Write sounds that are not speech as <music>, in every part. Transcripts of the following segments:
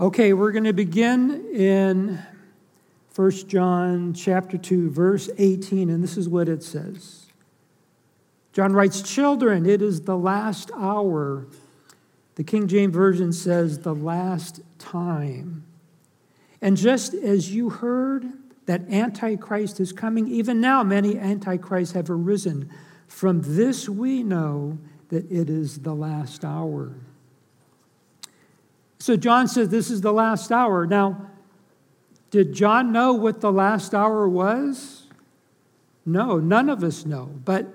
Okay, we're going to begin in 1 John chapter 2 verse 18 and this is what it says. John writes, "Children, it is the last hour." The King James version says the last time. And just as you heard that antichrist is coming, even now many antichrists have arisen. From this we know that it is the last hour. So John says this is the last hour. Now, did John know what the last hour was? No, none of us know. But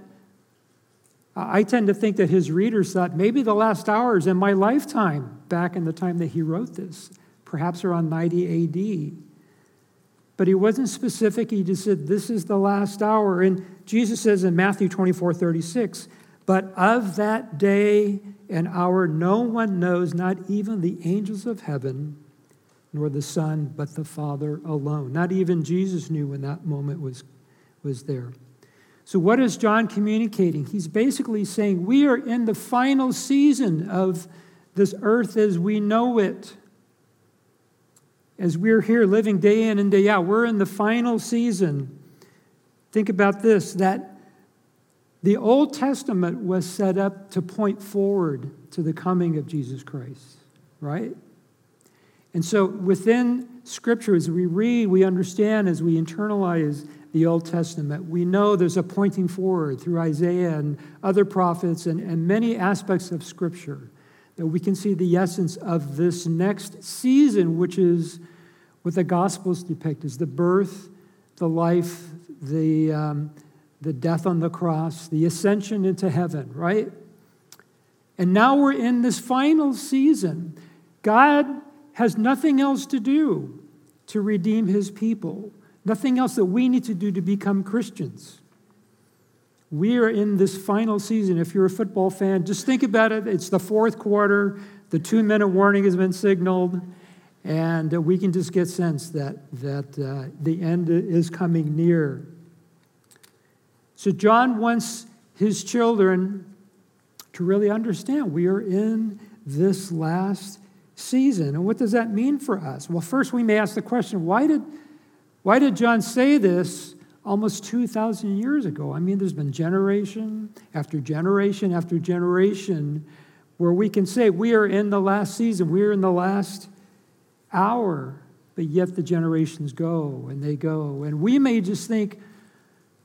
I tend to think that his readers thought maybe the last hour is in my lifetime, back in the time that he wrote this, perhaps around 90 AD. But he wasn't specific. He just said, This is the last hour. And Jesus says in Matthew 24 36, But of that day an hour no one knows, not even the angels of heaven, nor the Son, but the Father alone. Not even Jesus knew when that moment was, was there. So, what is John communicating? He's basically saying we are in the final season of this earth as we know it. As we're here living day in and day out, we're in the final season. Think about this that the Old Testament was set up to point forward to the coming of Jesus Christ, right? And so within Scripture, as we read, we understand, as we internalize the Old Testament, we know there's a pointing forward through Isaiah and other prophets and, and many aspects of Scripture that we can see the essence of this next season, which is what the Gospels depict as the birth, the life, the. Um, the death on the cross, the ascension into heaven, right? And now we're in this final season. God has nothing else to do to redeem his people, nothing else that we need to do to become Christians. We are in this final season. If you're a football fan, just think about it. It's the fourth quarter, the two minute warning has been signaled, and we can just get sense that, that uh, the end is coming near. So, John wants his children to really understand we are in this last season. And what does that mean for us? Well, first, we may ask the question why did, why did John say this almost 2,000 years ago? I mean, there's been generation after generation after generation where we can say we are in the last season, we are in the last hour, but yet the generations go and they go. And we may just think,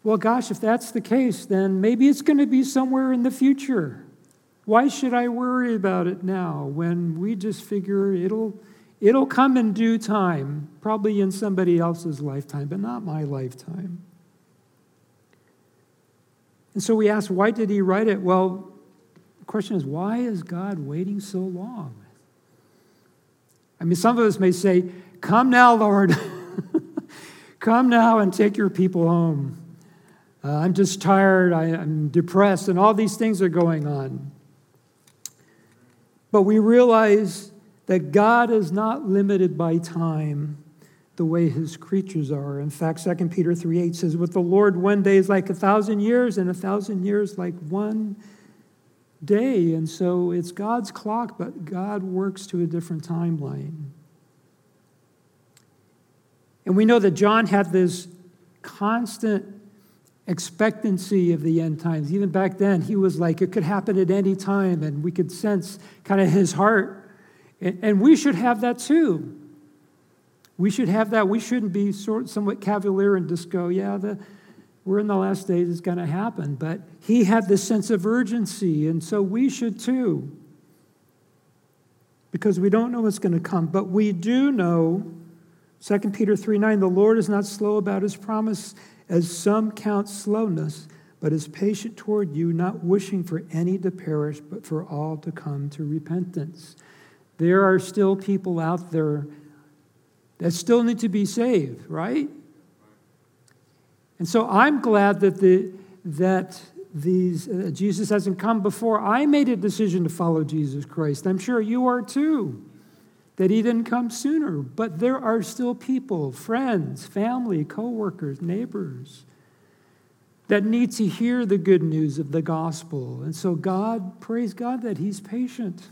well, gosh, if that's the case, then maybe it's going to be somewhere in the future. Why should I worry about it now when we just figure it'll, it'll come in due time, probably in somebody else's lifetime, but not my lifetime? And so we ask, why did he write it? Well, the question is, why is God waiting so long? I mean, some of us may say, Come now, Lord. <laughs> Come now and take your people home. Uh, I'm just tired, I, I'm depressed, and all these things are going on. But we realize that God is not limited by time the way his creatures are. In fact, 2 Peter 3 8 says, With the Lord, one day is like a thousand years, and a thousand years like one day. And so it's God's clock, but God works to a different timeline. And we know that John had this constant expectancy of the end times. Even back then, he was like, it could happen at any time, and we could sense kind of his heart. And we should have that too. We should have that. We shouldn't be sort, somewhat cavalier and just go, yeah, the, we're in the last days, it's going to happen. But he had this sense of urgency, and so we should too. Because we don't know what's going to come. But we do know, 2 Peter 3 9, the Lord is not slow about his promise as some count slowness, but is patient toward you, not wishing for any to perish, but for all to come to repentance. There are still people out there that still need to be saved, right? And so I'm glad that the that these uh, Jesus hasn't come before I made a decision to follow Jesus Christ. I'm sure you are too that he didn't come sooner. But there are still people, friends, family, coworkers, neighbors that need to hear the good news of the gospel. And so God, praise God that he's patient.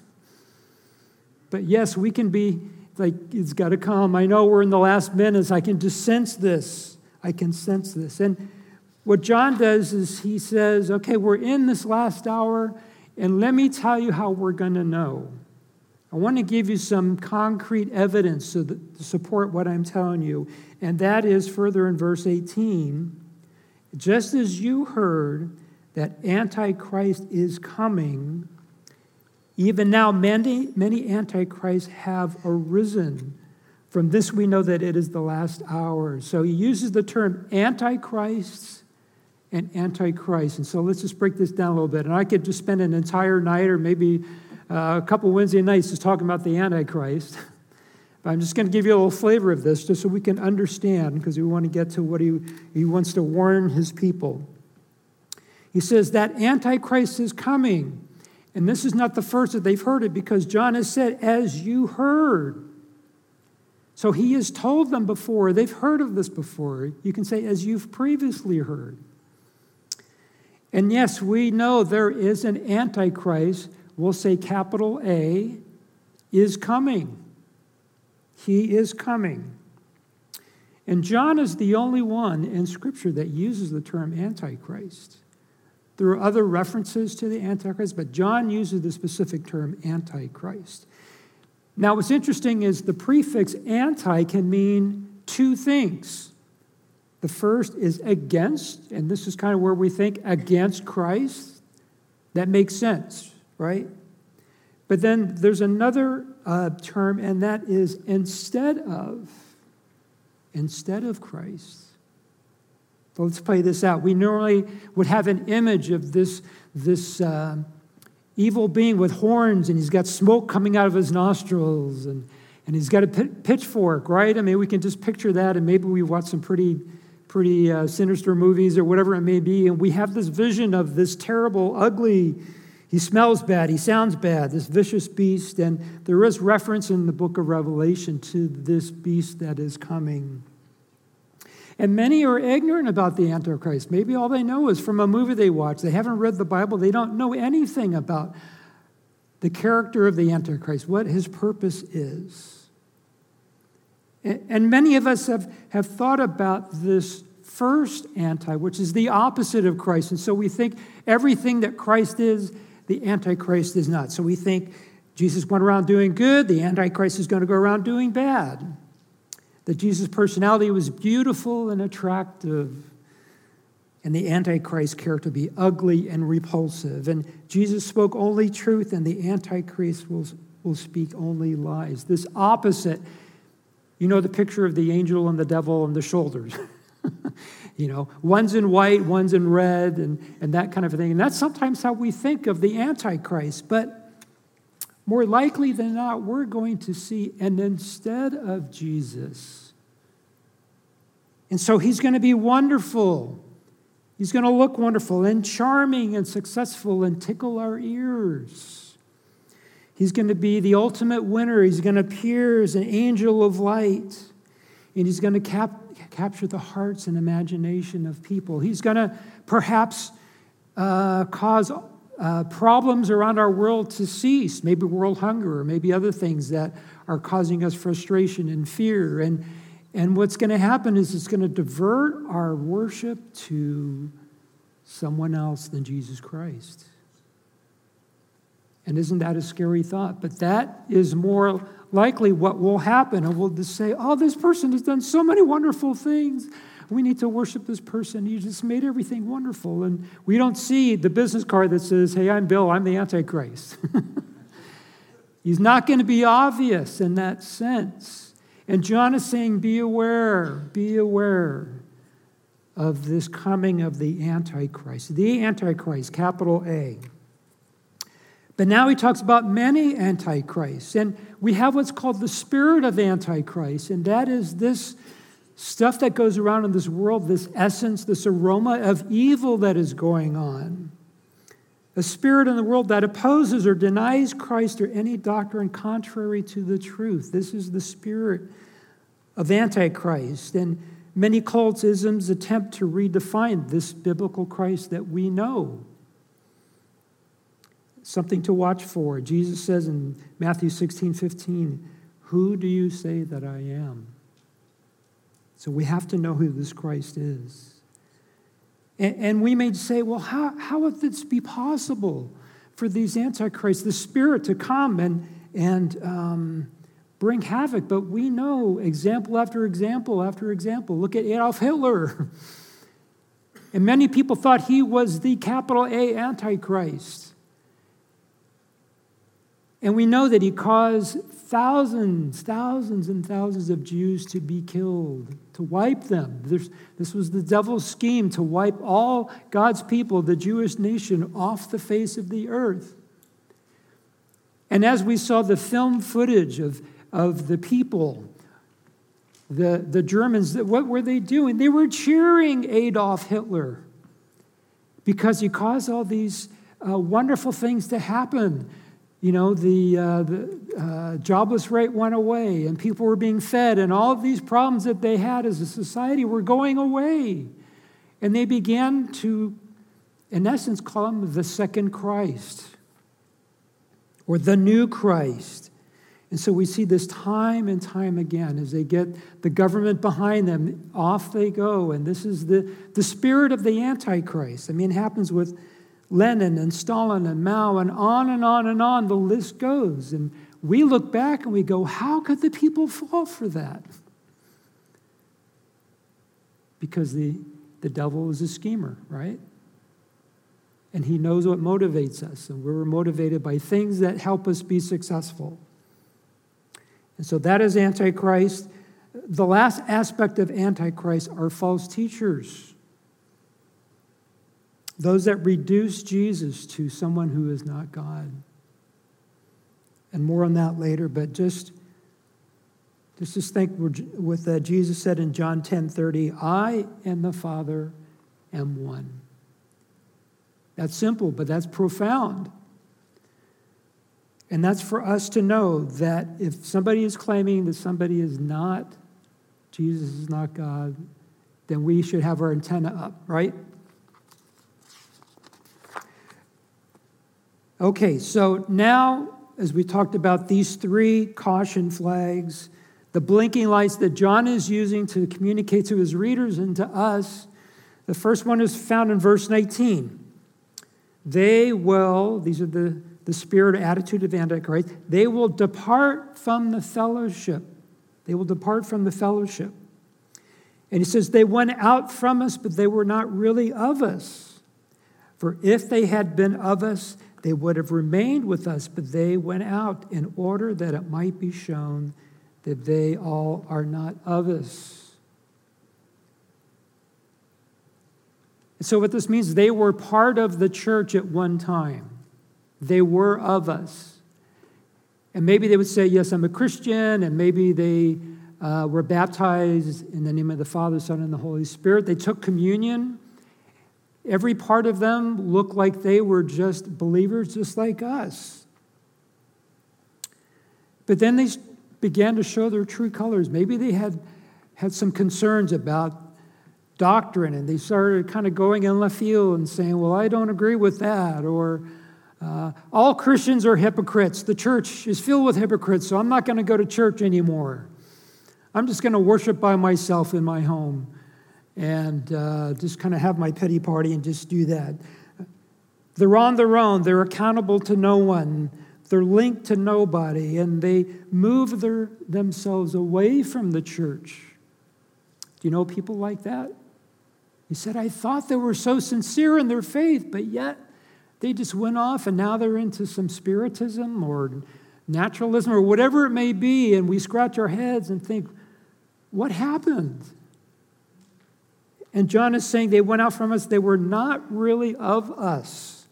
But yes, we can be like it's got to come. I know we're in the last minutes. I can just sense this. I can sense this. And what John does is he says, okay, we're in this last hour, and let me tell you how we're going to know. I want to give you some concrete evidence to, support what I'm telling you, and that is further in verse 18. Just as you heard that Antichrist is coming, even now many, many Antichrists have arisen. From this we know that it is the last hour. So he uses the term Antichrists and Antichrist. And so let's just break this down a little bit. And I could just spend an entire night or maybe uh, a couple Wednesday nights just talking about the Antichrist. But I'm just going to give you a little flavor of this just so we can understand because we want to get to what he, he wants to warn his people. He says that Antichrist is coming. And this is not the first that they've heard it because John has said, as you heard. So he has told them before, they've heard of this before. You can say, as you've previously heard. And yes, we know there is an Antichrist, we'll say capital A, is coming. He is coming. And John is the only one in Scripture that uses the term Antichrist. There are other references to the Antichrist, but John uses the specific term Antichrist. Now, what's interesting is the prefix anti can mean two things. The first is against, and this is kind of where we think against Christ. That makes sense, right? But then there's another uh, term, and that is instead of. Instead of Christ. Let's play this out. We normally would have an image of this, this uh, evil being with horns, and he's got smoke coming out of his nostrils, and, and he's got a pitchfork, right? I mean, we can just picture that, and maybe we watch some pretty, pretty uh, sinister movies or whatever it may be, and we have this vision of this terrible, ugly, he smells bad, he sounds bad, this vicious beast, and there is reference in the book of Revelation to this beast that is coming. And many are ignorant about the Antichrist. Maybe all they know is from a movie they watch. They haven't read the Bible. They don't know anything about the character of the Antichrist, what his purpose is. And many of us have, have thought about this first anti, which is the opposite of Christ. And so we think everything that Christ is, the Antichrist is not. So we think Jesus went around doing good, the Antichrist is going to go around doing bad that Jesus' personality was beautiful and attractive, and the Antichrist character be ugly and repulsive. And Jesus spoke only truth, and the Antichrist will, will speak only lies. This opposite, you know, the picture of the angel and the devil on the shoulders. <laughs> you know, one's in white, one's in red, and, and that kind of thing. And that's sometimes how we think of the Antichrist. But more likely than not, we're going to see, and instead of Jesus, and so he's going to be wonderful. He's going to look wonderful and charming and successful and tickle our ears. He's going to be the ultimate winner. He's going to appear as an angel of light. And he's going to cap- capture the hearts and imagination of people. He's going to perhaps uh, cause uh, problems around our world to cease, maybe world hunger, or maybe other things that are causing us frustration and fear. And and what's going to happen is it's going to divert our worship to someone else than Jesus Christ. And isn't that a scary thought? But that is more likely what will happen. And we'll just say, oh, this person has done so many wonderful things. We need to worship this person. He just made everything wonderful. And we don't see the business card that says, hey, I'm Bill, I'm the Antichrist. <laughs> He's not going to be obvious in that sense. And John is saying, Be aware, be aware of this coming of the Antichrist. The Antichrist, capital A. But now he talks about many antichrists. And we have what's called the spirit of Antichrist, and that is this stuff that goes around in this world, this essence, this aroma of evil that is going on. A spirit in the world that opposes or denies Christ or any doctrine contrary to the truth. This is the spirit of Antichrist. And many cultisms attempt to redefine this biblical Christ that we know. Something to watch for. Jesus says in Matthew 16 15, Who do you say that I am? So we have to know who this Christ is. And, and we may say, well, how, how would this be possible for these antichrists, the Spirit to come and, and um, bring havoc? But we know example after example after example. Look at Adolf Hitler. <laughs> And many people thought he was the capital A Antichrist. And we know that he caused thousands, thousands, and thousands of Jews to be killed, to wipe them. There's, this was the devil's scheme to wipe all God's people, the Jewish nation, off the face of the earth. And as we saw the film footage of, of the people, the, the Germans, what were they doing? They were cheering Adolf Hitler because he caused all these uh, wonderful things to happen. You know, the, uh, the uh, jobless rate went away and people were being fed, and all of these problems that they had as a society were going away. And they began to, in essence, call him the second Christ or the new Christ. And so we see this time and time again as they get the government behind them, off they go. And this is the, the spirit of the Antichrist. I mean, it happens with Lenin and Stalin and Mao, and on and on and on the list goes. And we look back and we go, how could the people fall for that? Because the, the devil is a schemer, right? And he knows what motivates us, and we're motivated by things that help us be successful. And so that is Antichrist. The last aspect of Antichrist are false teachers those that reduce Jesus to someone who is not God. And more on that later, but just, just, think with uh, Jesus said in John 10 30, I and the Father am one. That's simple, but that's profound. And that's for us to know that if somebody is claiming that somebody is not, Jesus is not God, then we should have our antenna up, right? Okay, so now, as we talked about these three caution flags, the blinking lights that John is using to communicate to his readers and to us, the first one is found in verse 19. They will, these are the, the spirit attitude of Antichrist, they will depart from the fellowship. They will depart from the fellowship. And he says, They went out from us, but they were not really of us. For if they had been of us, they would have remained with us, but they went out in order that it might be shown that they all are not of us. And so, what this means, they were part of the church at one time. They were of us. And maybe they would say, Yes, I'm a Christian, and maybe they uh, were baptized in the name of the Father, Son, and the Holy Spirit. They took communion. Every part of them looked like they were just believers, just like us. But then they began to show their true colors. Maybe they had, had some concerns about doctrine and they started kind of going in left field and saying, Well, I don't agree with that. Or, uh, all Christians are hypocrites. The church is filled with hypocrites, so I'm not going to go to church anymore. I'm just going to worship by myself in my home and uh, just kind of have my pity party and just do that. They're on their own, they're accountable to no one, they're linked to nobody, and they move their, themselves away from the church. Do you know people like that? He said, I thought they were so sincere in their faith, but yet they just went off and now they're into some spiritism or naturalism or whatever it may be, and we scratch our heads and think, what happened? And John is saying they went out from us, they were not really of us.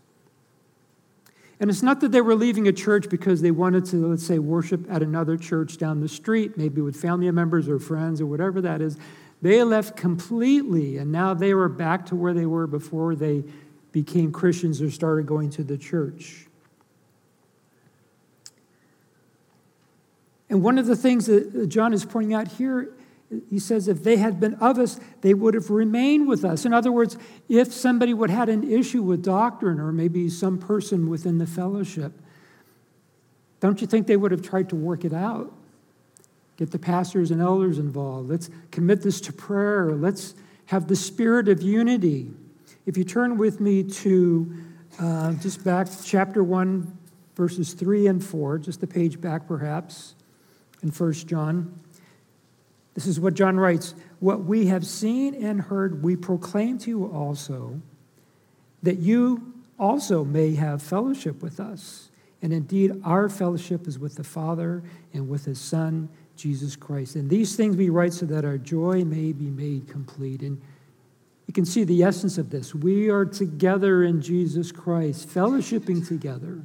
And it's not that they were leaving a church because they wanted to, let's say, worship at another church down the street, maybe with family members or friends or whatever that is. They left completely, and now they were back to where they were before they became Christians or started going to the church. And one of the things that John is pointing out here he says if they had been of us, they would have remained with us. In other words, if somebody would had an issue with doctrine or maybe some person within the fellowship, don't you think they would have tried to work it out? Get the pastors and elders involved. Let's commit this to prayer. Let's have the spirit of unity. If you turn with me to uh, just back, chapter 1, verses 3 and 4, just a page back perhaps, in 1 John. This is what John writes What we have seen and heard, we proclaim to you also, that you also may have fellowship with us. And indeed, our fellowship is with the Father and with his Son, Jesus Christ. And these things we write so that our joy may be made complete. And you can see the essence of this. We are together in Jesus Christ, fellowshipping together.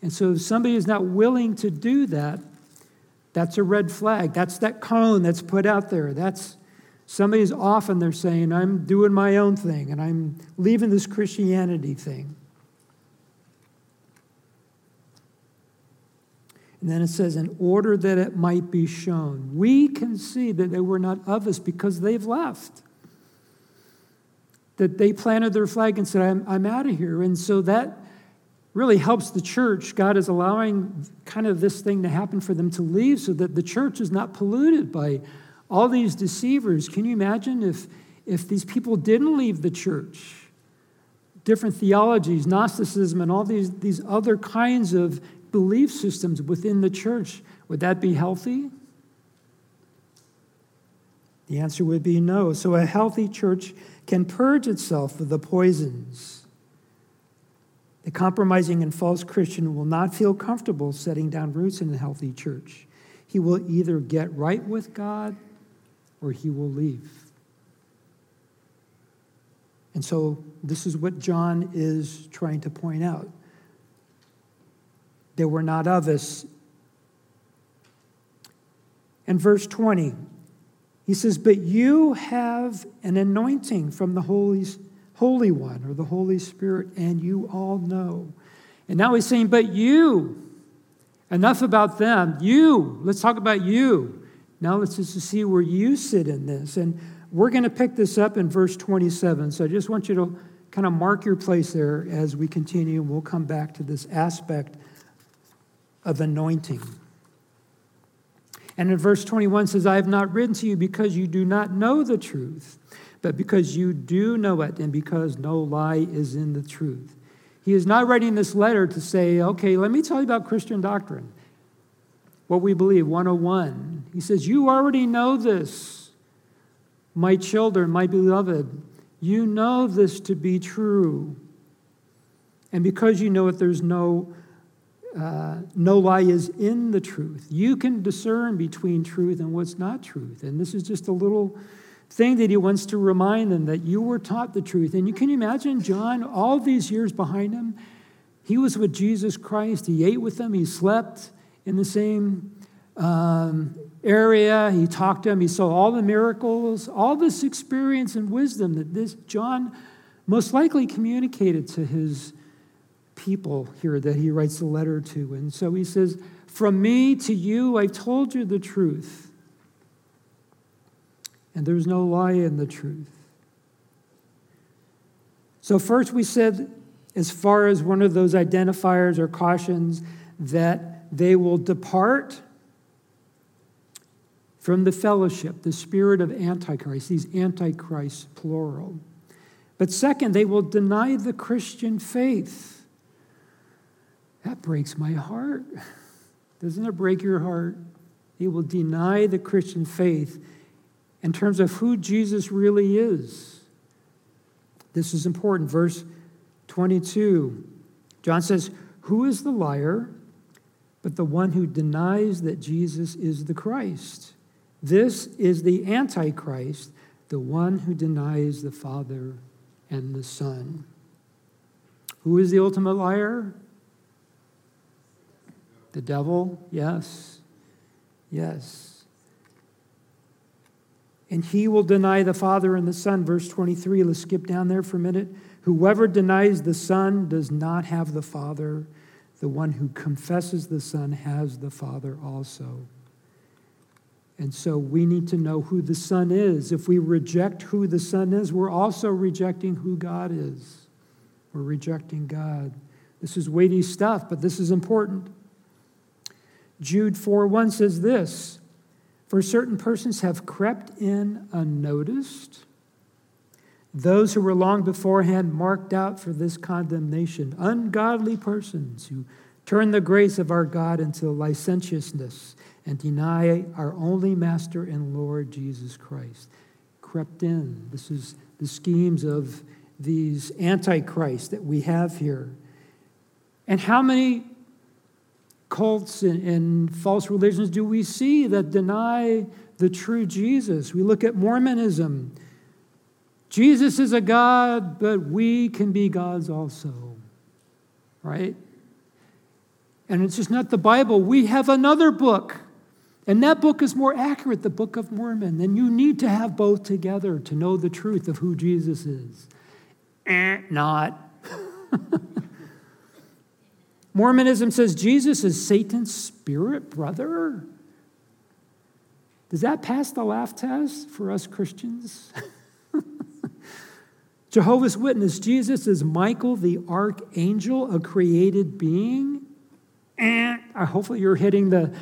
And so if somebody is not willing to do that, that's a red flag. That's that cone that's put out there. That's somebody's off and they're saying, I'm doing my own thing and I'm leaving this Christianity thing. And then it says, in order that it might be shown. We can see that they were not of us because they've left. That they planted their flag and said, I'm, I'm out of here. And so that really helps the church. God is allowing kind of this thing to happen for them to leave so that the church is not polluted by all these deceivers. Can you imagine if, if these people didn't leave the church? Different theologies, Gnosticism, and all these, these other kinds of belief systems within the church, would that be healthy? The answer would be no. So a healthy church can purge itself of the poisons. The compromising and false Christian will not feel comfortable setting down roots in a healthy church. He will either get right with God or he will leave. And so, this is what John is trying to point out. They were not of us. In verse 20, he says, But you have an anointing from the Holy, Holy One or the Holy Spirit, and you all know. And now he's saying, But you, enough about them. You, let's talk about you. Now let's just see where you sit in this. And we're going to pick this up in verse 27. So I just want you to kind of mark your place there as we continue. We'll come back to this aspect of anointing. And in verse 21 says, I have not written to you because you do not know the truth, but because you do know it, and because no lie is in the truth. He is not writing this letter to say, okay, let me tell you about Christian doctrine, what we believe, 101. He says, You already know this, my children, my beloved. You know this to be true. And because you know it, there's no uh, no lie is in the truth. You can discern between truth and what's not truth. And this is just a little thing that he wants to remind them that you were taught the truth. And you can imagine John, all these years behind him, he was with Jesus Christ. He ate with him, he slept in the same um, area, he talked to him, he saw all the miracles, all this experience and wisdom that this John most likely communicated to his people here that he writes the letter to. And so he says, From me to you, I've told you the truth. And there's no lie in the truth. So, first, we said, as far as one of those identifiers or cautions, that they will depart from the fellowship, the spirit of Antichrist, these Antichrists, plural. But second, they will deny the Christian faith. That breaks my heart. <laughs> Doesn't it break your heart? He will deny the Christian faith in terms of who Jesus really is. This is important. Verse 22, John says, Who is the liar but the one who denies that Jesus is the Christ? This is the Antichrist, the one who denies the Father and the Son. Who is the ultimate liar? The devil, yes. Yes. And he will deny the Father and the Son. Verse 23, let's skip down there for a minute. Whoever denies the Son does not have the Father. The one who confesses the Son has the Father also. And so we need to know who the Son is. If we reject who the Son is, we're also rejecting who God is. We're rejecting God. This is weighty stuff, but this is important. Jude 4 1 says this For certain persons have crept in unnoticed, those who were long beforehand marked out for this condemnation, ungodly persons who turn the grace of our God into licentiousness and deny our only Master and Lord Jesus Christ. Crept in. This is the schemes of these antichrists that we have here. And how many cults and, and, false religions do we see that deny the true Jesus? We look at Mormonism. Jesus is a God, but we can be gods also, right? And it's just not the Bible. We have another book, and that book is more accurate, the Book of Mormon. And you need to have both together to know the truth of who Jesus is. Eh, not. <laughs> Mormonism says Jesus is Satan's spirit brother. Does that pass the laugh test for us Christians? <laughs> Jehovah's Witness, Jesus is Michael the archangel, a created being. Eh, and hopefully you're hitting the,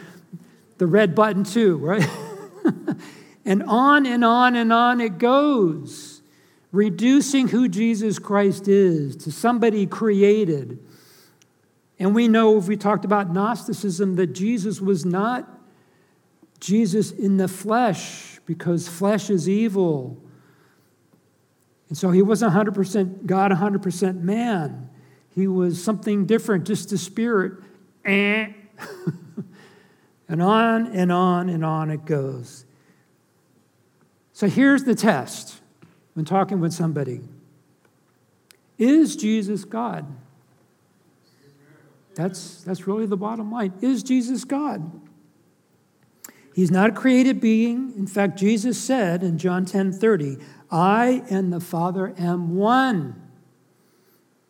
the red button too, right? <laughs> and on and on and on it goes, reducing who Jesus Christ is to somebody created and we know, if we talked about Gnosticism, that Jesus was not Jesus in the flesh because flesh is evil. And so he wasn't 100% God, 100% man. He was something different, just a spirit. Eh. <laughs> and on and on and on it goes. So here's the test when talking with somebody Is Jesus God? That's, that's really the bottom line. Is Jesus God? He's not a created being. In fact, Jesus said in John 10 30, I and the Father am one.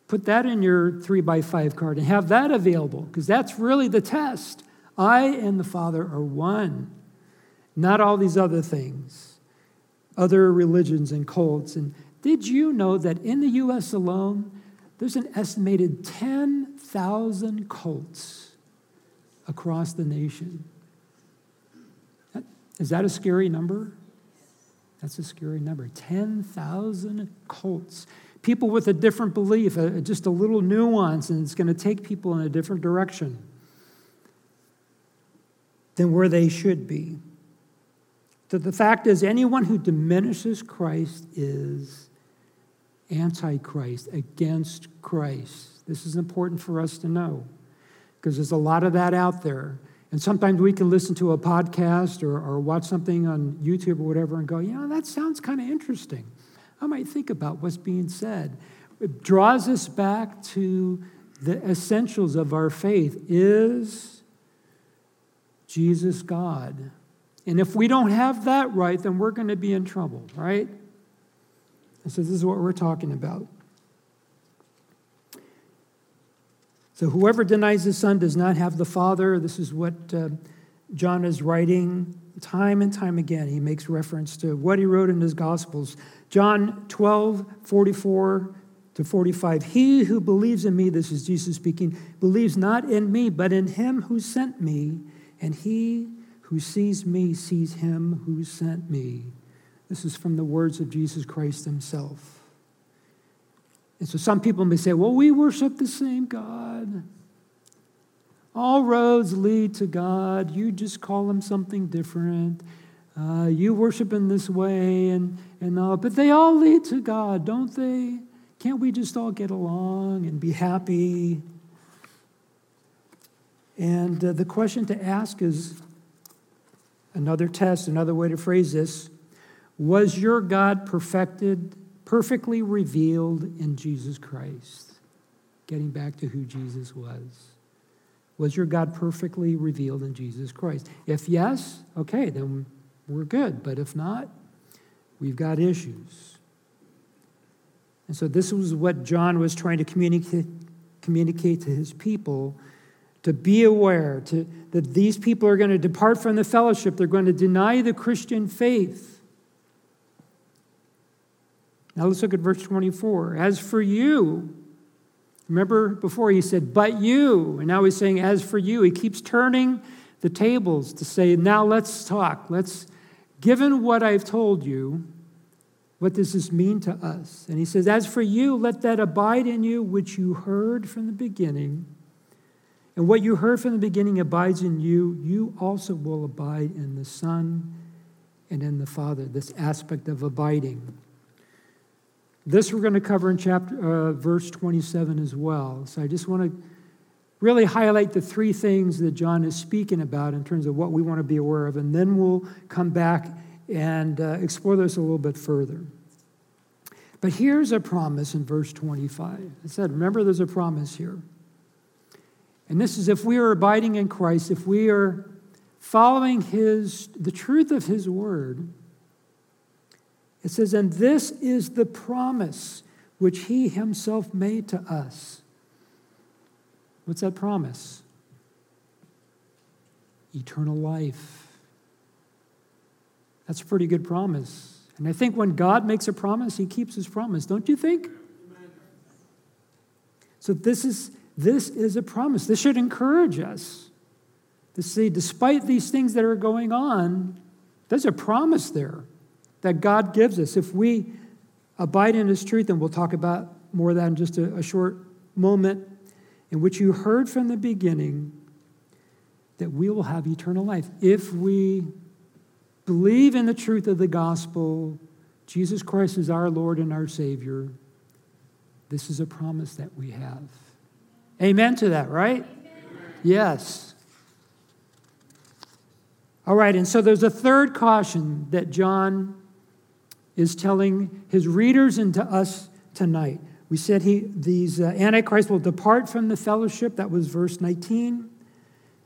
Put that in your three by five card and have that available because that's really the test. I and the Father are one, not all these other things, other religions and cults. And did you know that in the U.S. alone, there's an estimated 10,000 cults across the nation. Is that a scary number? That's a scary number. 10,000 cults. People with a different belief, just a little nuance, and it's going to take people in a different direction than where they should be. So the fact is, anyone who diminishes Christ is antichrist, against Christ. This is important for us to know because there's a lot of that out there. And sometimes we can listen to a podcast or, or watch something on YouTube or whatever and go, you know, that sounds kind of interesting. I might think about what's being said. It draws us back to the essentials of our faith. Is Jesus God? And if we don't have that right, then we're going to be in trouble, right? And so this is what we're talking about. So whoever denies the Son does not have the Father. This is what uh, John is writing time and time again. He makes reference to what he wrote in his Gospels. John 12, 44 to 45. He who believes in me, this is Jesus speaking, believes not in me, but in him who sent me. And he who sees me sees him who sent me. This is from the words of Jesus Christ himself. And so some people may say, well, we worship the same God. All roads lead to God. You just call him something different. Uh, you worship in this way, and, and all, but they all lead to God, don't they? Can't we just all get along and be happy? And uh, the question to ask is another test, another way to phrase this was your God perfected, perfectly revealed in Jesus Christ? Getting back to who Jesus was. Was your God perfectly revealed in Jesus Christ? If yes, okay, then we're good. But if not, we've got issues. And so this was what John was trying to communicate, communicate to his people to be aware to, that these people are going to depart from the fellowship. They're going to deny the Christian faith. Now let's look at verse 24. As for you, remember before he said, but you, and now he's saying, as for you. He keeps turning the tables to say, now let's talk. Let's, given what I've told you, what does this mean to us? And he says, As for you, let that abide in you which you heard from the beginning. And what you heard from the beginning abides in you, you also will abide in the Son and in the Father. This aspect of abiding. This we're going to cover in chapter uh, verse 27 as well. So I just want to really highlight the three things that John is speaking about in terms of what we want to be aware of, and then we'll come back and uh, explore this a little bit further. But here's a promise in verse 25. I said, remember, there's a promise here. And this is if we are abiding in Christ, if we are following his the truth of his word, it says, and this is the promise which he himself made to us. What's that promise? Eternal life. That's a pretty good promise. And I think when God makes a promise, he keeps his promise, don't you think? So this is this is a promise. This should encourage us to see, despite these things that are going on, there's a promise there that God gives us. If we abide in His truth, and we'll talk about more of that in just a, a short moment, in which you heard from the beginning that we will have eternal life. If we believe in the truth of the gospel, Jesus Christ is our Lord and our Savior, this is a promise that we have. Amen to that, right? Amen. Yes. All right, and so there's a third caution that John is telling his readers and to us tonight. We said he, these uh, antichrists will depart from the fellowship, that was verse 19.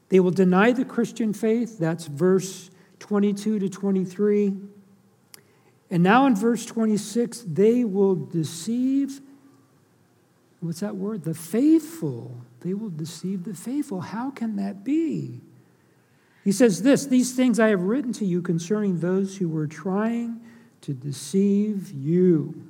They will deny the Christian faith, that's verse 22 to 23. And now in verse 26, they will deceive what's that word? The faithful. They will deceive the faithful. How can that be? He says this These things I have written to you concerning those who were trying to deceive you.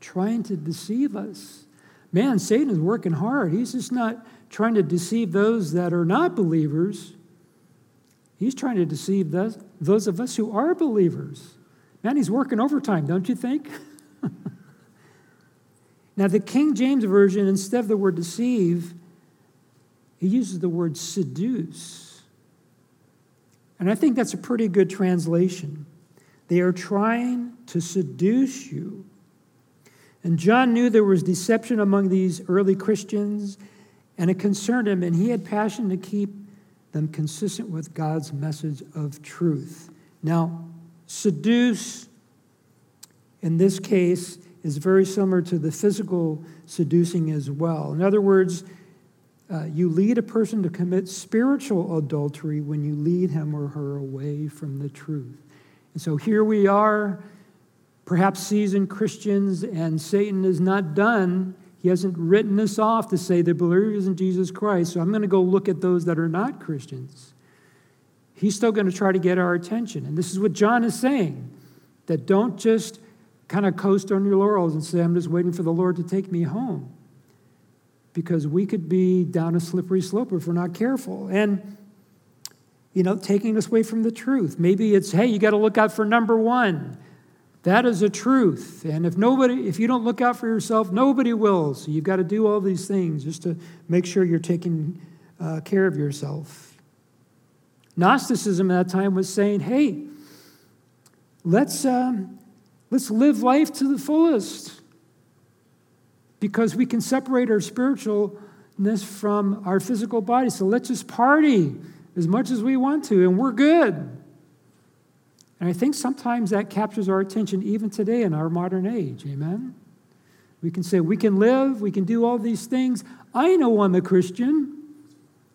Trying to deceive us. Man, Satan is working hard. He's just not trying to deceive those that are not believers. He's trying to deceive those, those of us who are believers. Man, he's working overtime, don't you think? <laughs> Now, the King James Version, instead of the word deceive, he uses the word seduce. And I think that's a pretty good translation. They are trying to seduce you. And John knew there was deception among these early Christians, and it concerned him, and he had passion to keep them consistent with God's message of truth. Now, seduce, in this case, is very similar to the physical seducing as well. In other words, uh, you lead a person to commit spiritual adultery when you lead him or her away from the truth. And so here we are, perhaps seasoned Christians, and Satan is not done. He hasn't written us off to say they're believers in Jesus Christ, so I'm going to go look at those that are not Christians. He's still going to try to get our attention. And this is what John is saying that don't just kind of coast on your laurels and say, I'm just waiting for the Lord to take me home. Because we could be down a slippery slope if we're not careful. And, you know, taking us away from the truth. Maybe it's, hey, you got to look out for number one. That is a truth. And if nobody, if you don't look out for yourself, nobody will. So you've got to do all these things just to make sure you're taking uh, care of yourself. Gnosticism at that time was saying, hey, let's, um, Let's live life to the fullest because we can separate our spiritualness from our physical body. So let's just party as much as we want to, and we're good. And I think sometimes that captures our attention even today in our modern age. Amen? We can say, we can live, we can do all these things. I know I'm a Christian.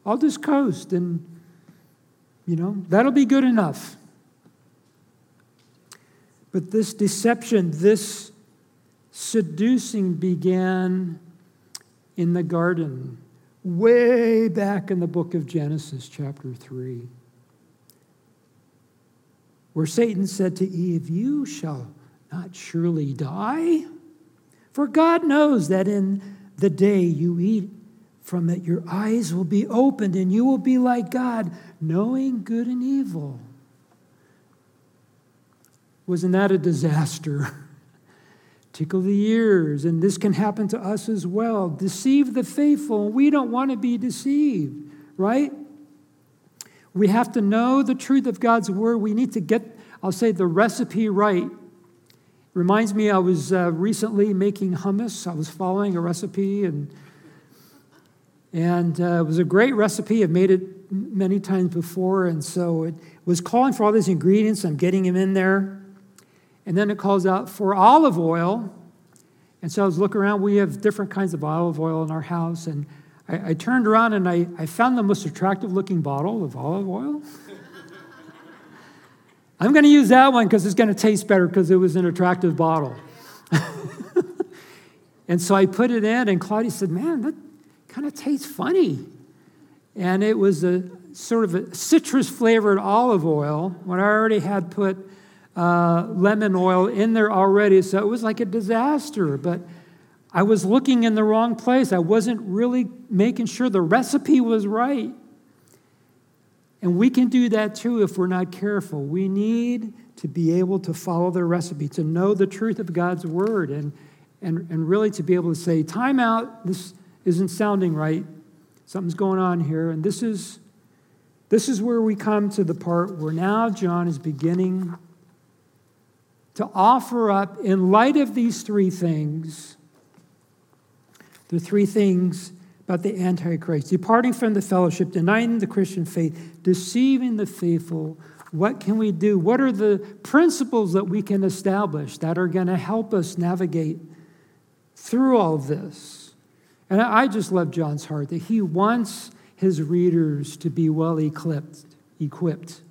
I'll just coast, and, you know, that'll be good enough. But this deception, this seducing began in the garden, way back in the book of Genesis, chapter 3, where Satan said to Eve, You shall not surely die. For God knows that in the day you eat from it, your eyes will be opened and you will be like God, knowing good and evil. Wasn't that a disaster? <laughs> Tickle the ears, and this can happen to us as well. Deceive the faithful, we don't want to be deceived, right? We have to know the truth of God's word. We need to get, I'll say, the recipe right. Reminds me, I was uh, recently making hummus. I was following a recipe, and and uh, it was a great recipe. I've made it many times before, and so it was calling for all these ingredients. I'm getting them in there, and then it calls out for olive oil. And so I was looking around. We have different kinds of olive oil in our house, and I, I turned around and I, I found the most attractive-looking bottle of olive oil. <laughs> I'm going to use that one because it's going to taste better because it was an attractive bottle. <laughs> and so I put it in, and Claudia said, Man, that kind of tastes funny. And it was a sort of a citrus flavored olive oil when I already had put uh, lemon oil in there already. So it was like a disaster. But I was looking in the wrong place. I wasn't really making sure the recipe was right. And we can do that too if we're not careful. We need to be able to follow the recipe, to know the truth of God's word, and, and, and really to be able to say, time out, this isn't sounding right. Something's going on here. And this is, this is where we come to the part where now John is beginning to offer up, in light of these three things, the three things about the Antichrist departing from the fellowship, denying the Christian faith, deceiving the faithful. What can we do? What are the principles that we can establish that are going to help us navigate through all this? And I just love John's heart that he wants his readers to be well equipped, equipped.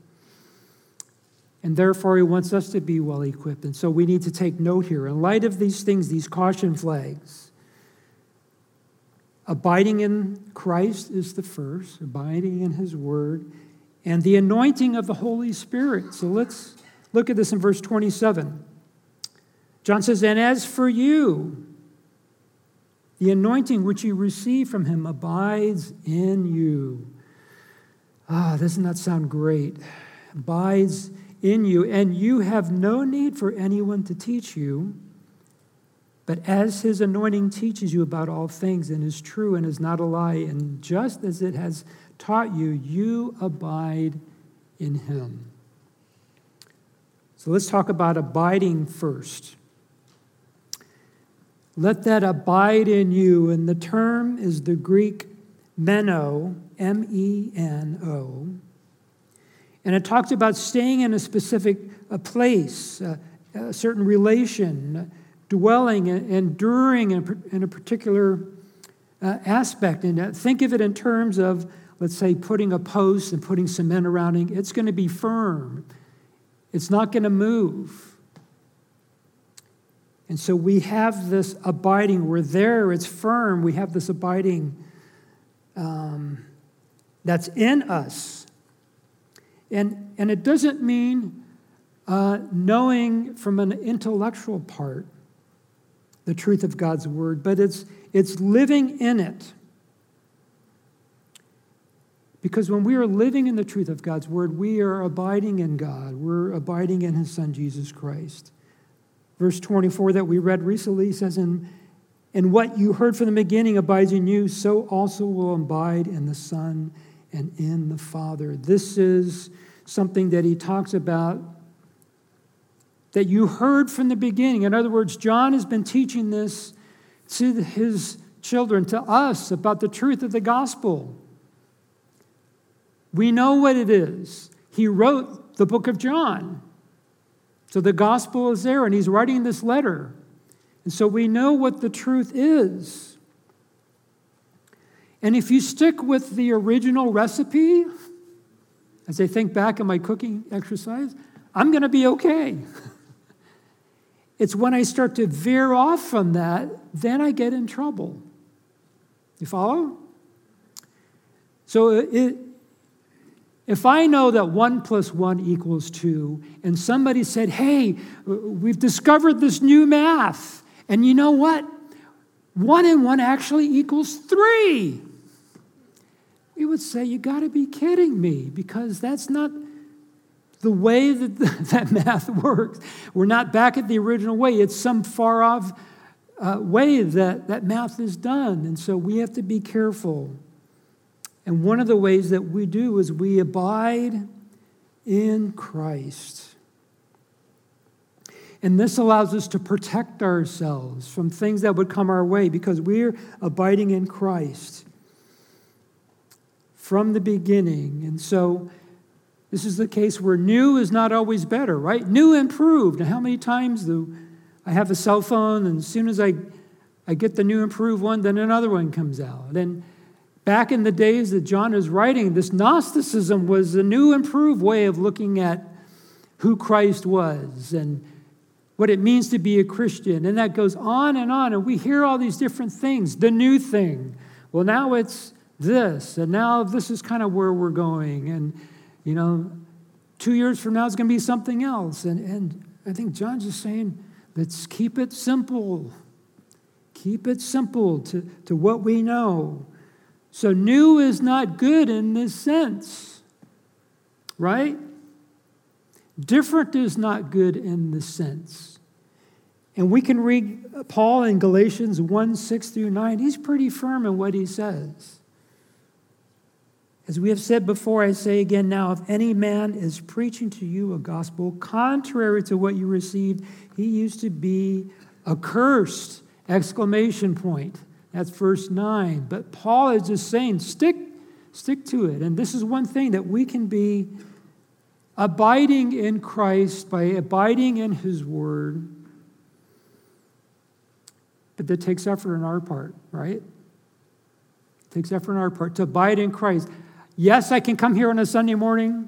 And therefore, he wants us to be well equipped. And so we need to take note here. In light of these things, these caution flags, Abiding in Christ is the first, abiding in his word, and the anointing of the Holy Spirit. So let's look at this in verse 27. John says, And as for you, the anointing which you receive from him abides in you. Ah, doesn't that sound great? Abides in you, and you have no need for anyone to teach you. But as his anointing teaches you about all things and is true and is not a lie, and just as it has taught you, you abide in him. So let's talk about abiding first. Let that abide in you. And the term is the Greek meno, M E N O. And it talks about staying in a specific a place, a, a certain relation, dwelling enduring in a particular uh, aspect. And uh, think of it in terms of, let's say, putting a post and putting cement around it. It's going to be firm, it's not going to move. And so we have this abiding. We're there, it's firm. We have this abiding um, that's in us. And, and it doesn't mean uh, knowing from an intellectual part the truth of God's word, but it's, it's living in it. Because when we are living in the truth of God's word, we are abiding in God. We're abiding in his son, Jesus Christ. Verse 24 that we read recently says, And, and what you heard from the beginning abides in you, so also will abide in the Son and in the Father. This is something that he talks about that you heard from the beginning. In other words, John has been teaching this to his children, to us, about the truth of the gospel. We know what it is. He wrote the book of John. So the gospel is there, and he's writing this letter. And so we know what the truth is. And if you stick with the original recipe, as I think back on my cooking exercise, I'm going to be okay. It's when I start to veer off from that, then I get in trouble. You follow? So uh, it, if I know that one plus one equals two, and somebody said, hey, we've discovered this new math, and you know what? One and one actually equals three. We would say, You got to be kidding me, because that's not the way that <laughs> that math works. We're not back at the original way, it's some far off uh, way that that math is done. And so we have to be careful. And one of the ways that we do is we abide in Christ. And this allows us to protect ourselves from things that would come our way because we're abiding in Christ from the beginning. And so this is the case where new is not always better, right? New improved. Now, how many times do I have a cell phone and as soon as I, I get the new improved one, then another one comes out? And back in the days that John is writing, this Gnosticism was a new improved way of looking at who Christ was and what it means to be a Christian. And that goes on and on. And we hear all these different things. The new thing. Well, now it's this. And now this is kind of where we're going. And, you know, two years from now it's going to be something else. And, and I think John's just saying, let's keep it simple. Keep it simple to, to what we know. So, new is not good in this sense, right? Different is not good in the sense. And we can read Paul in Galatians 1 6 through 9. He's pretty firm in what he says. As we have said before, I say again now if any man is preaching to you a gospel contrary to what you received, he used to be accursed! Exclamation point. That's verse 9. But Paul is just saying, stick, stick to it. And this is one thing that we can be abiding in Christ by abiding in His Word. But that takes effort on our part, right? It takes effort on our part to abide in Christ. Yes, I can come here on a Sunday morning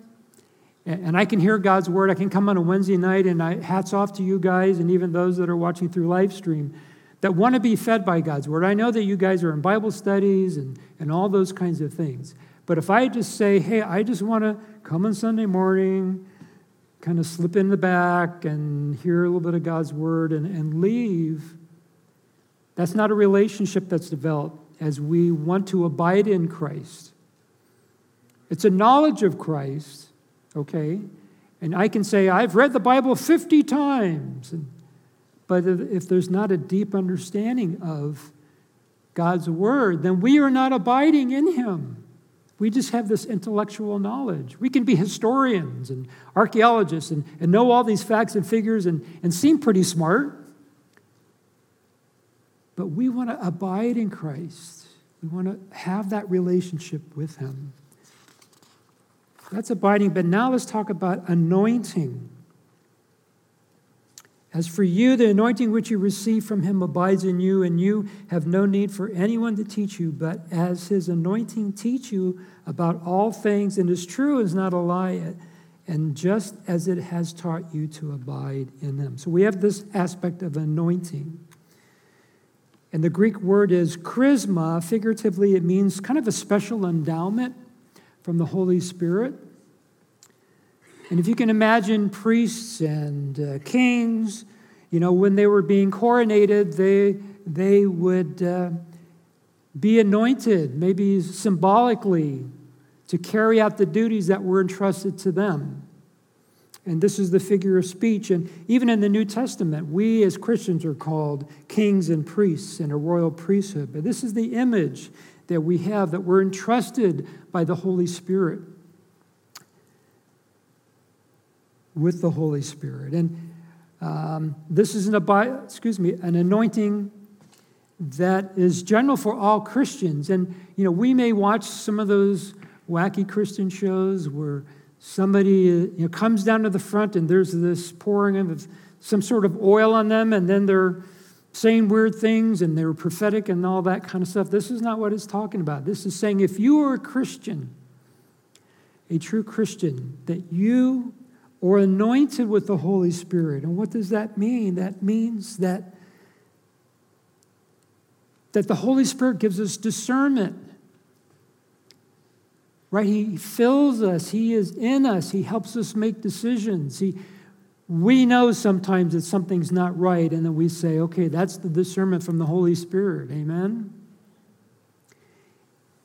and I can hear God's word. I can come on a Wednesday night, and I, hats off to you guys and even those that are watching through live stream that want to be fed by God's word. I know that you guys are in Bible studies and, and all those kinds of things. But if I just say, hey, I just want to come on Sunday morning, kind of slip in the back and hear a little bit of God's word and, and leave, that's not a relationship that's developed as we want to abide in Christ. It's a knowledge of Christ, okay? And I can say, I've read the Bible 50 times. But if there's not a deep understanding of God's word, then we are not abiding in Him. We just have this intellectual knowledge. We can be historians and archaeologists and, and know all these facts and figures and, and seem pretty smart. But we want to abide in Christ. We want to have that relationship with Him. That's abiding. But now let's talk about anointing. As for you, the anointing which you receive from him abides in you, and you have no need for anyone to teach you, but as his anointing teach you about all things, and is true, is not a lie, and just as it has taught you to abide in them. So we have this aspect of anointing. And the Greek word is charisma. Figuratively, it means kind of a special endowment from the Holy Spirit. And if you can imagine priests and uh, kings, you know, when they were being coronated, they, they would uh, be anointed, maybe symbolically, to carry out the duties that were entrusted to them. And this is the figure of speech. And even in the New Testament, we as Christians are called kings and priests in a royal priesthood. But this is the image that we have that we're entrusted by the Holy Spirit with the Holy Spirit. And um, this is an, excuse me, an anointing that is general for all Christians. And, you know, we may watch some of those wacky Christian shows where somebody you know, comes down to the front and there's this pouring of some sort of oil on them, and then they're saying weird things and they're prophetic and all that kind of stuff. This is not what it's talking about. This is saying if you are a Christian, a true Christian, that you are anointed with the Holy Spirit. And what does that mean? That means that, that the Holy Spirit gives us discernment. Right? He fills us, He is in us, He helps us make decisions. He, we know sometimes that something's not right, and then we say, okay, that's the discernment from the Holy Spirit. Amen?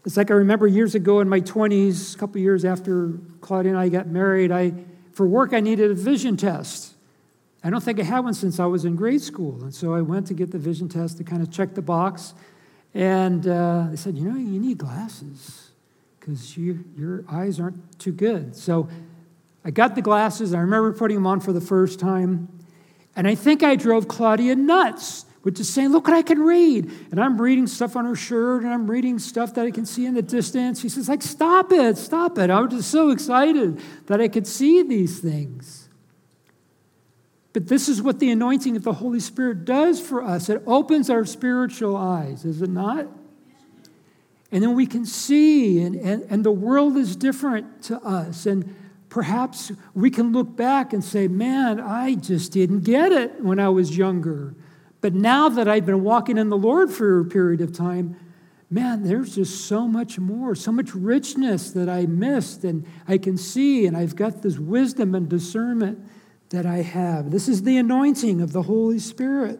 It's like I remember years ago in my 20s, a couple years after Claudia and I got married, I, for work, I needed a vision test. I don't think I had one since I was in grade school. And so I went to get the vision test to kind of check the box. And uh, they said, you know, you need glasses because you, your eyes aren't too good. So I got the glasses. I remember putting them on for the first time. And I think I drove Claudia nuts with just saying, Look what I can read. And I'm reading stuff on her shirt and I'm reading stuff that I can see in the distance. She says, like, stop it, stop it. I was just so excited that I could see these things. But this is what the anointing of the Holy Spirit does for us. It opens our spiritual eyes, is it not? And then we can see, and, and, and the world is different to us. And perhaps we can look back and say, man, I just didn't get it when I was younger. But now that I've been walking in the Lord for a period of time, man, there's just so much more, so much richness that I missed and I can see, and I've got this wisdom and discernment that I have. This is the anointing of the Holy Spirit.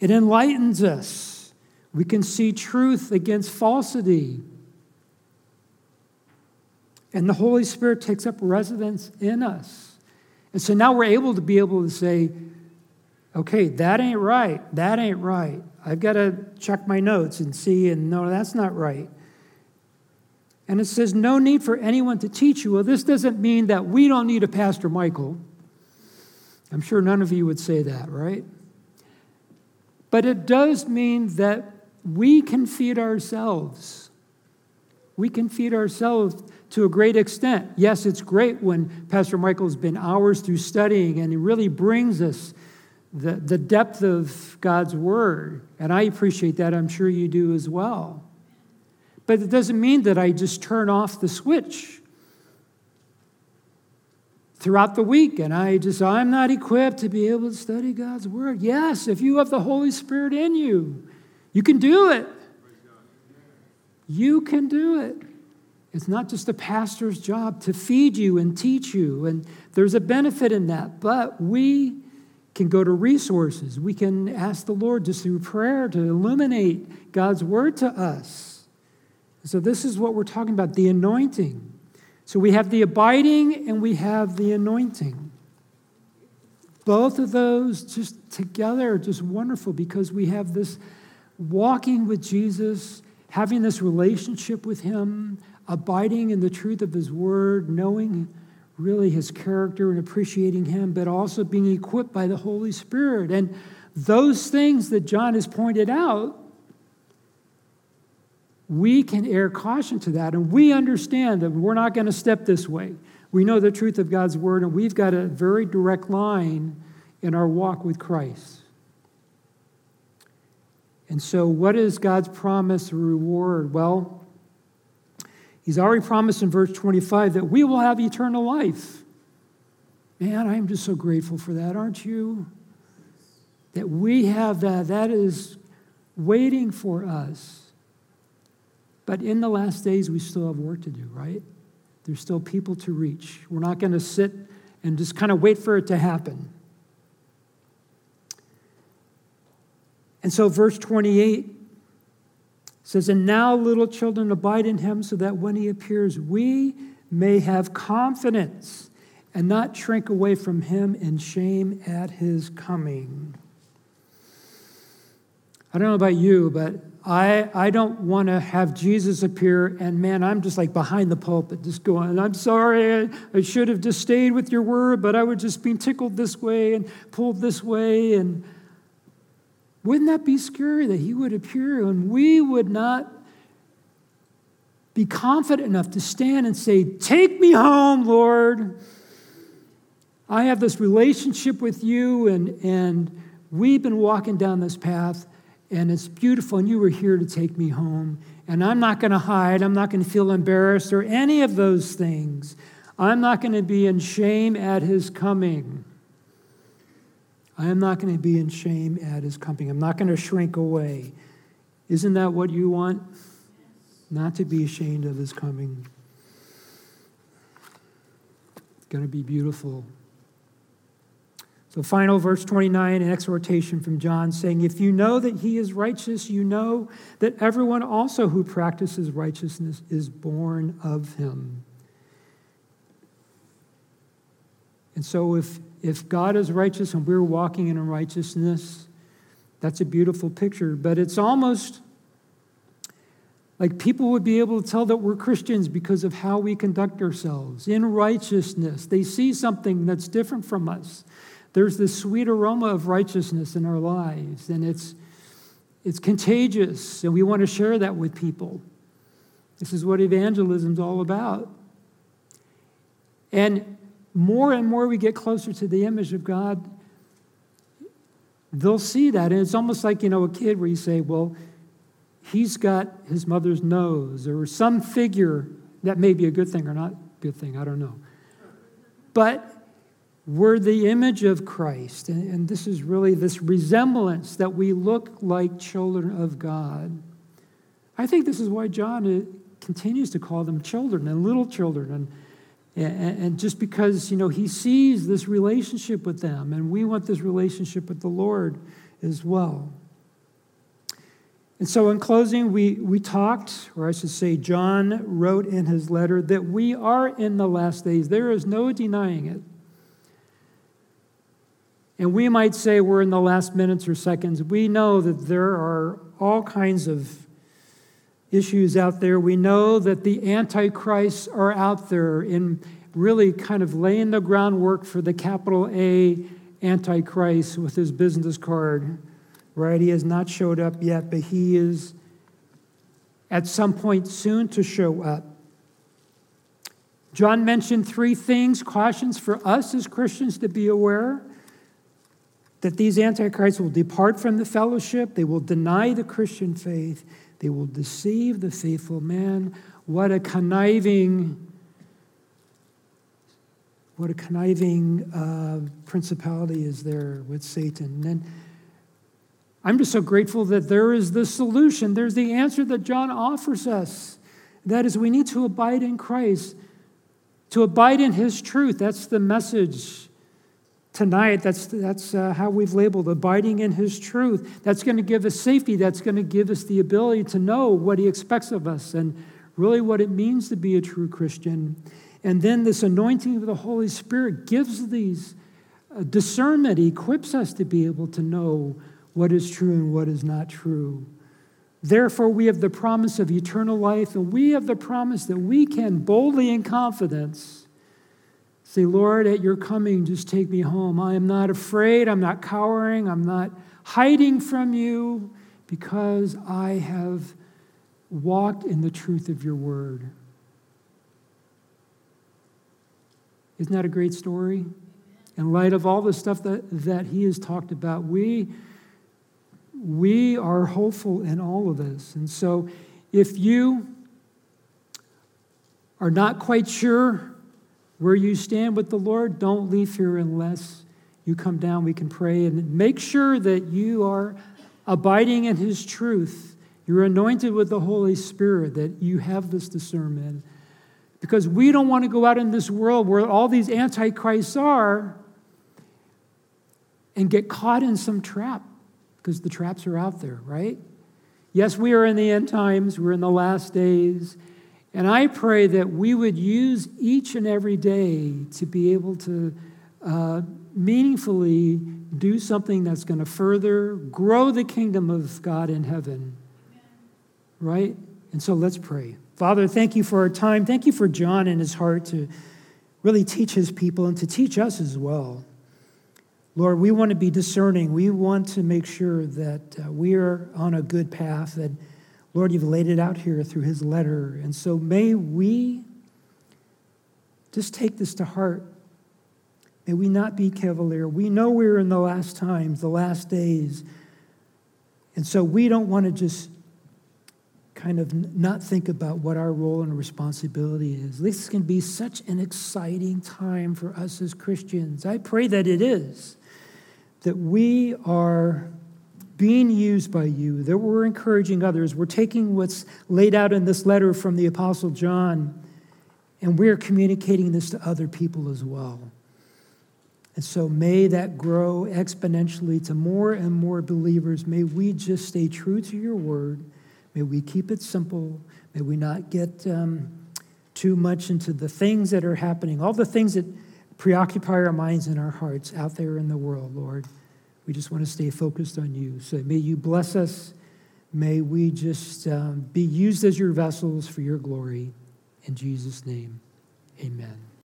It enlightens us. We can see truth against falsity. And the Holy Spirit takes up residence in us. And so now we're able to be able to say, okay, that ain't right. That ain't right. I've got to check my notes and see, and no, that's not right. And it says, no need for anyone to teach you. Well, this doesn't mean that we don't need a Pastor Michael. I'm sure none of you would say that, right? But it does mean that we can feed ourselves. We can feed ourselves to a great extent. Yes, it's great when Pastor Michael's been hours through studying and he really brings us the, the depth of God's word. And I appreciate that. I'm sure you do as well. But it doesn't mean that I just turn off the switch throughout the week and I just, I'm not equipped to be able to study God's word. Yes, if you have the Holy Spirit in you, you can do it. You can do it. It's not just a pastor's job to feed you and teach you, and there's a benefit in that. But we can go to resources. We can ask the Lord just through prayer to illuminate God's word to us. So, this is what we're talking about the anointing. So, we have the abiding and we have the anointing. Both of those just together are just wonderful because we have this walking with Jesus, having this relationship with Him, abiding in the truth of His word, knowing really his character and appreciating him, but also being equipped by the Holy Spirit. And those things that John has pointed out, we can air caution to that. And we understand that we're not going to step this way. We know the truth of God's word, and we've got a very direct line in our walk with Christ. And so, what is God's promise reward? Well, He's already promised in verse 25 that we will have eternal life. Man, I'm just so grateful for that, aren't you? That we have that. That is waiting for us. But in the last days, we still have work to do, right? There's still people to reach. We're not going to sit and just kind of wait for it to happen. And so, verse 28 says, And now, little children, abide in him so that when he appears, we may have confidence and not shrink away from him in shame at his coming. I don't know about you, but I, I don't want to have Jesus appear and man, I'm just like behind the pulpit, just going, I'm sorry, I, I should have just stayed with your word, but I would just be tickled this way and pulled this way. And wouldn't that be scary that he would appear and we would not be confident enough to stand and say, Take me home, Lord. I have this relationship with you, and, and we've been walking down this path, and it's beautiful, and you were here to take me home. And I'm not going to hide, I'm not going to feel embarrassed or any of those things. I'm not going to be in shame at his coming. I am not going to be in shame at his coming. I'm not going to shrink away. Isn't that what you want? Not to be ashamed of his coming. It's going to be beautiful. So, final verse 29, an exhortation from John saying, If you know that he is righteous, you know that everyone also who practices righteousness is born of him. And so, if, if God is righteous and we're walking in righteousness, that's a beautiful picture. But it's almost like people would be able to tell that we're Christians because of how we conduct ourselves in righteousness. They see something that's different from us. There's this sweet aroma of righteousness in our lives, and it's, it's contagious, and we want to share that with people. This is what evangelism is all about. And more and more we get closer to the image of God, they'll see that. And it's almost like, you know, a kid where you say, well, he's got his mother's nose or some figure that may be a good thing or not a good thing, I don't know. But we're the image of Christ. And, and this is really this resemblance that we look like children of God. I think this is why John uh, continues to call them children and little children. And, and, just because, you know, he sees this relationship with them, and we want this relationship with the Lord as well. And so, in closing, we, we talked, or I should say, John wrote in his letter that we are in the last days. There is no denying it. And we might say we're in the last minutes or seconds. We know that there are all kinds of issues out there. We know that the antichrists are out there in really kind of laying the groundwork for the capital A antichrist with his business card right? He has not showed up yet, but he is at some point soon to show up. John mentioned three things, cautions for us as Christians to be aware that these antichrists will depart from the fellowship, they will deny the Christian faith, they will deceive the faithful man. What a conniving what a conniving uh, principality is there with Satan. And I'm just so grateful that there is the solution. There's the answer that John offers us. That is, we need to abide in Christ, to abide in his truth. That's the message tonight. That's, that's uh, how we've labeled abiding in his truth. That's going to give us safety. That's going to give us the ability to know what he expects of us and really what it means to be a true Christian. And then this anointing of the Holy Spirit gives these uh, discernment, equips us to be able to know what is true and what is not true. Therefore, we have the promise of eternal life, and we have the promise that we can boldly in confidence say, Lord, at your coming, just take me home. I am not afraid, I'm not cowering, I'm not hiding from you, because I have walked in the truth of your word. Isn't that a great story? In light of all the stuff that, that he has talked about, we we are hopeful in all of this. And so, if you are not quite sure where you stand with the Lord, don't leave here unless you come down. We can pray and make sure that you are abiding in His truth. You're anointed with the Holy Spirit, that you have this discernment. Because we don't want to go out in this world where all these antichrists are and get caught in some trap because the traps are out there, right? Yes, we are in the end times, we're in the last days. And I pray that we would use each and every day to be able to uh, meaningfully do something that's going to further grow the kingdom of God in heaven. Right? And so let's pray. Father, thank you for our time. Thank you for John and his heart to really teach his people and to teach us as well. Lord, we want to be discerning. We want to make sure that uh, we are on a good path. That, Lord, you've laid it out here through his letter. And so may we just take this to heart. May we not be cavalier. We know we're in the last times, the last days. And so we don't want to just kind of not think about what our role and responsibility is. This can be such an exciting time for us as Christians. I pray that it is that we are being used by you, that we're encouraging others. We're taking what's laid out in this letter from the Apostle John, and we're communicating this to other people as well. And so may that grow exponentially to more and more believers. May we just stay true to your word. May we keep it simple. May we not get um, too much into the things that are happening, all the things that preoccupy our minds and our hearts out there in the world, Lord. We just want to stay focused on you. So may you bless us. May we just um, be used as your vessels for your glory. In Jesus' name, amen.